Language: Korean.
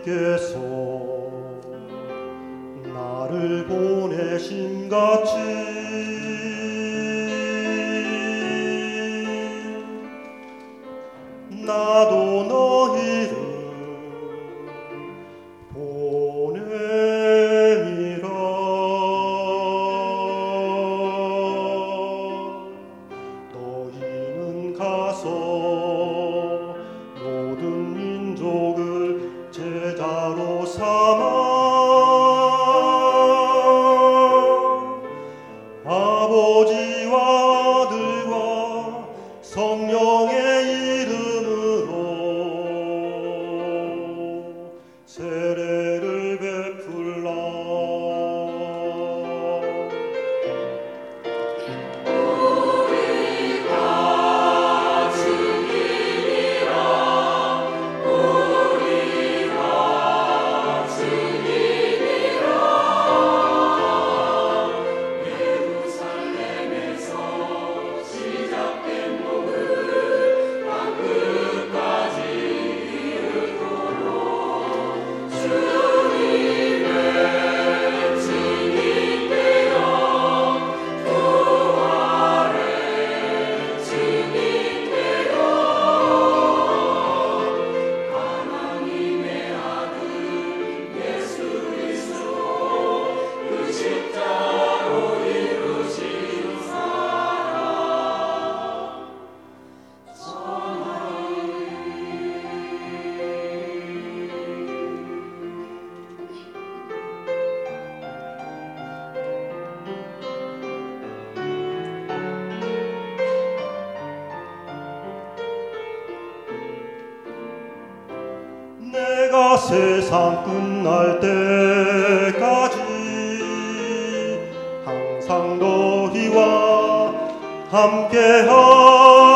주께서 나를 보내신 같이 나도 너희를 보내리라. 너희는 가서 제자로 삼아 아버지와 아들과 성령의 이름으로 세례 내가 세상 끝날 때까지 항상 너희와 함께하